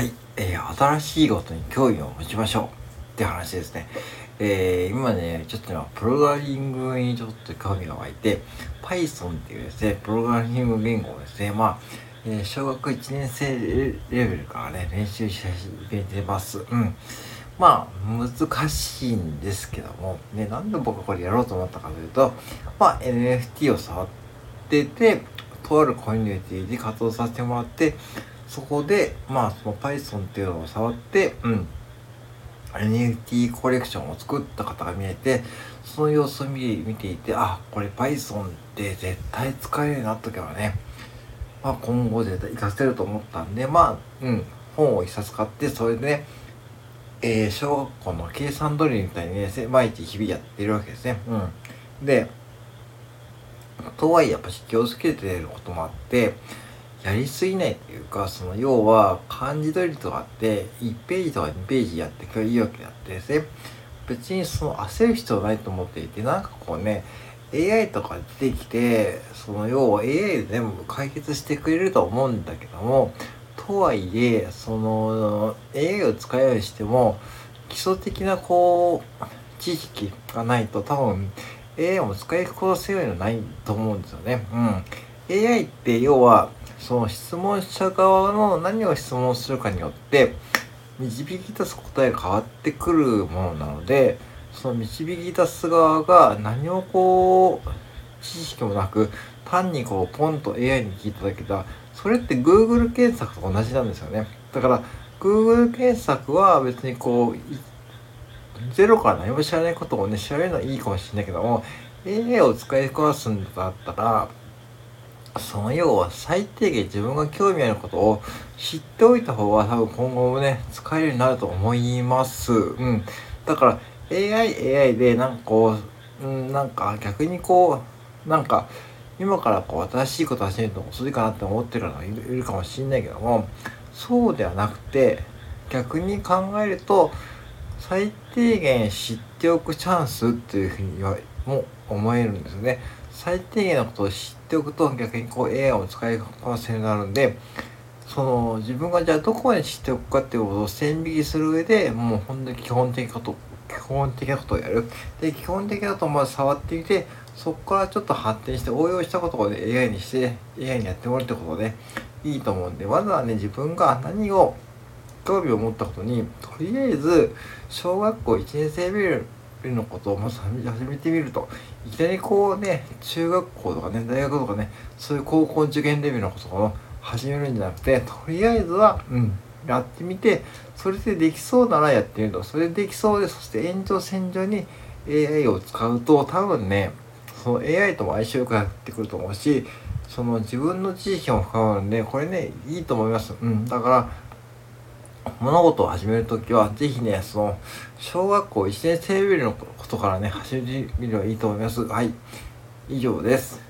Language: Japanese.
はい、えー、新しいことに興味を持ちましょうって話ですね。えー、今ね、ちょっと今、プログラミングにちょっと興味が湧いて、Python っていうですね、プログラミング言語をですね、まあ、えー、小学1年生レベルからね、練習し始めてます。うん。まあ、難しいんですけども、ね、なんで僕はこれやろうと思ったかというと、まあ、NFT を触ってて、とあるコミュニティで活動させてもらって、そこで、まあ、その Python っていうのを触って、うん、NFT コレクションを作った方が見えて、その様子を見見ていて、あ、これ Python って絶対使えるようになっとけばね、まあ今後絶対活かせると思ったんで、まあ、うん、本を一冊買って、それでね、えー、小学校の計算ドリルみたいにね、毎日日々やってるわけですね。うん。で、とはいえやっぱ気をつけてることもあって、やりすぎないっていうか、その要は漢字取りとかって1ページとか2ページやってくれいいわけであってですね、別にその焦る必要ないと思っていて、なんかこうね、AI とか出てきて、その要は AI で全部解決してくれると思うんだけども、とはいえ、その AI を使うようにしても、基礎的なこう、知識がないと多分 AI も使いこなせるようにはないと思うんですよね。うん。AI って要はその質問者側の何を質問するかによって導き出す答えが変わってくるものなのでその導き出す側が何をこう知識もなく単にこうポンと AI に聞いただけだ。それって Google 検索と同じなんですよね。だから Google 検索は別にこうゼロから何も知らないことをね調べるのはいいかもしれないけども AI を使いこなすんだったらその要は最低限自分が興味あることを知っておいた方が多分今後もね、使えるようになると思います。うん。だから AI、AI でなんかこう、うん、なんか逆にこう、なんか今からこう新しいことを始めるの遅いかなって思ってるのがいるかもしれないけども、そうではなくて、逆に考えると、最低限知っておくチャンスっていうふうにはも思えるんですよね。最低限のことを知っておくと逆にこう AI を使いこなせるようになるんでその自分がじゃあどこまで知っておくかっていうことを線引きする上でもう本当に基本的なこと基本的なことをやる。で基本的なことをまず触ってみてそこからちょっと発展して応用したことを、ね、AI にして AI にやってもらうってことでいいと思うんでまずはね自分が何を興味を持ったことにとりあえず小学校1年生レベルのことをまず始めてみると。いきなりこうね中学校とかね大学とかねそういう高校受験レベルのことを始めるんじゃなくてとりあえずはうんやってみてそれでできそうならやってみると。それでできそうでそして延長線上に AI を使うと多分ねその AI とも相性よくなってくると思うしその自分の知識も深まるんでこれねいいと思います。うんだから物事を始めるときは、ぜひね、その、小学校1年生レベルのことからね、始めてみればいいと思います。はい。以上です。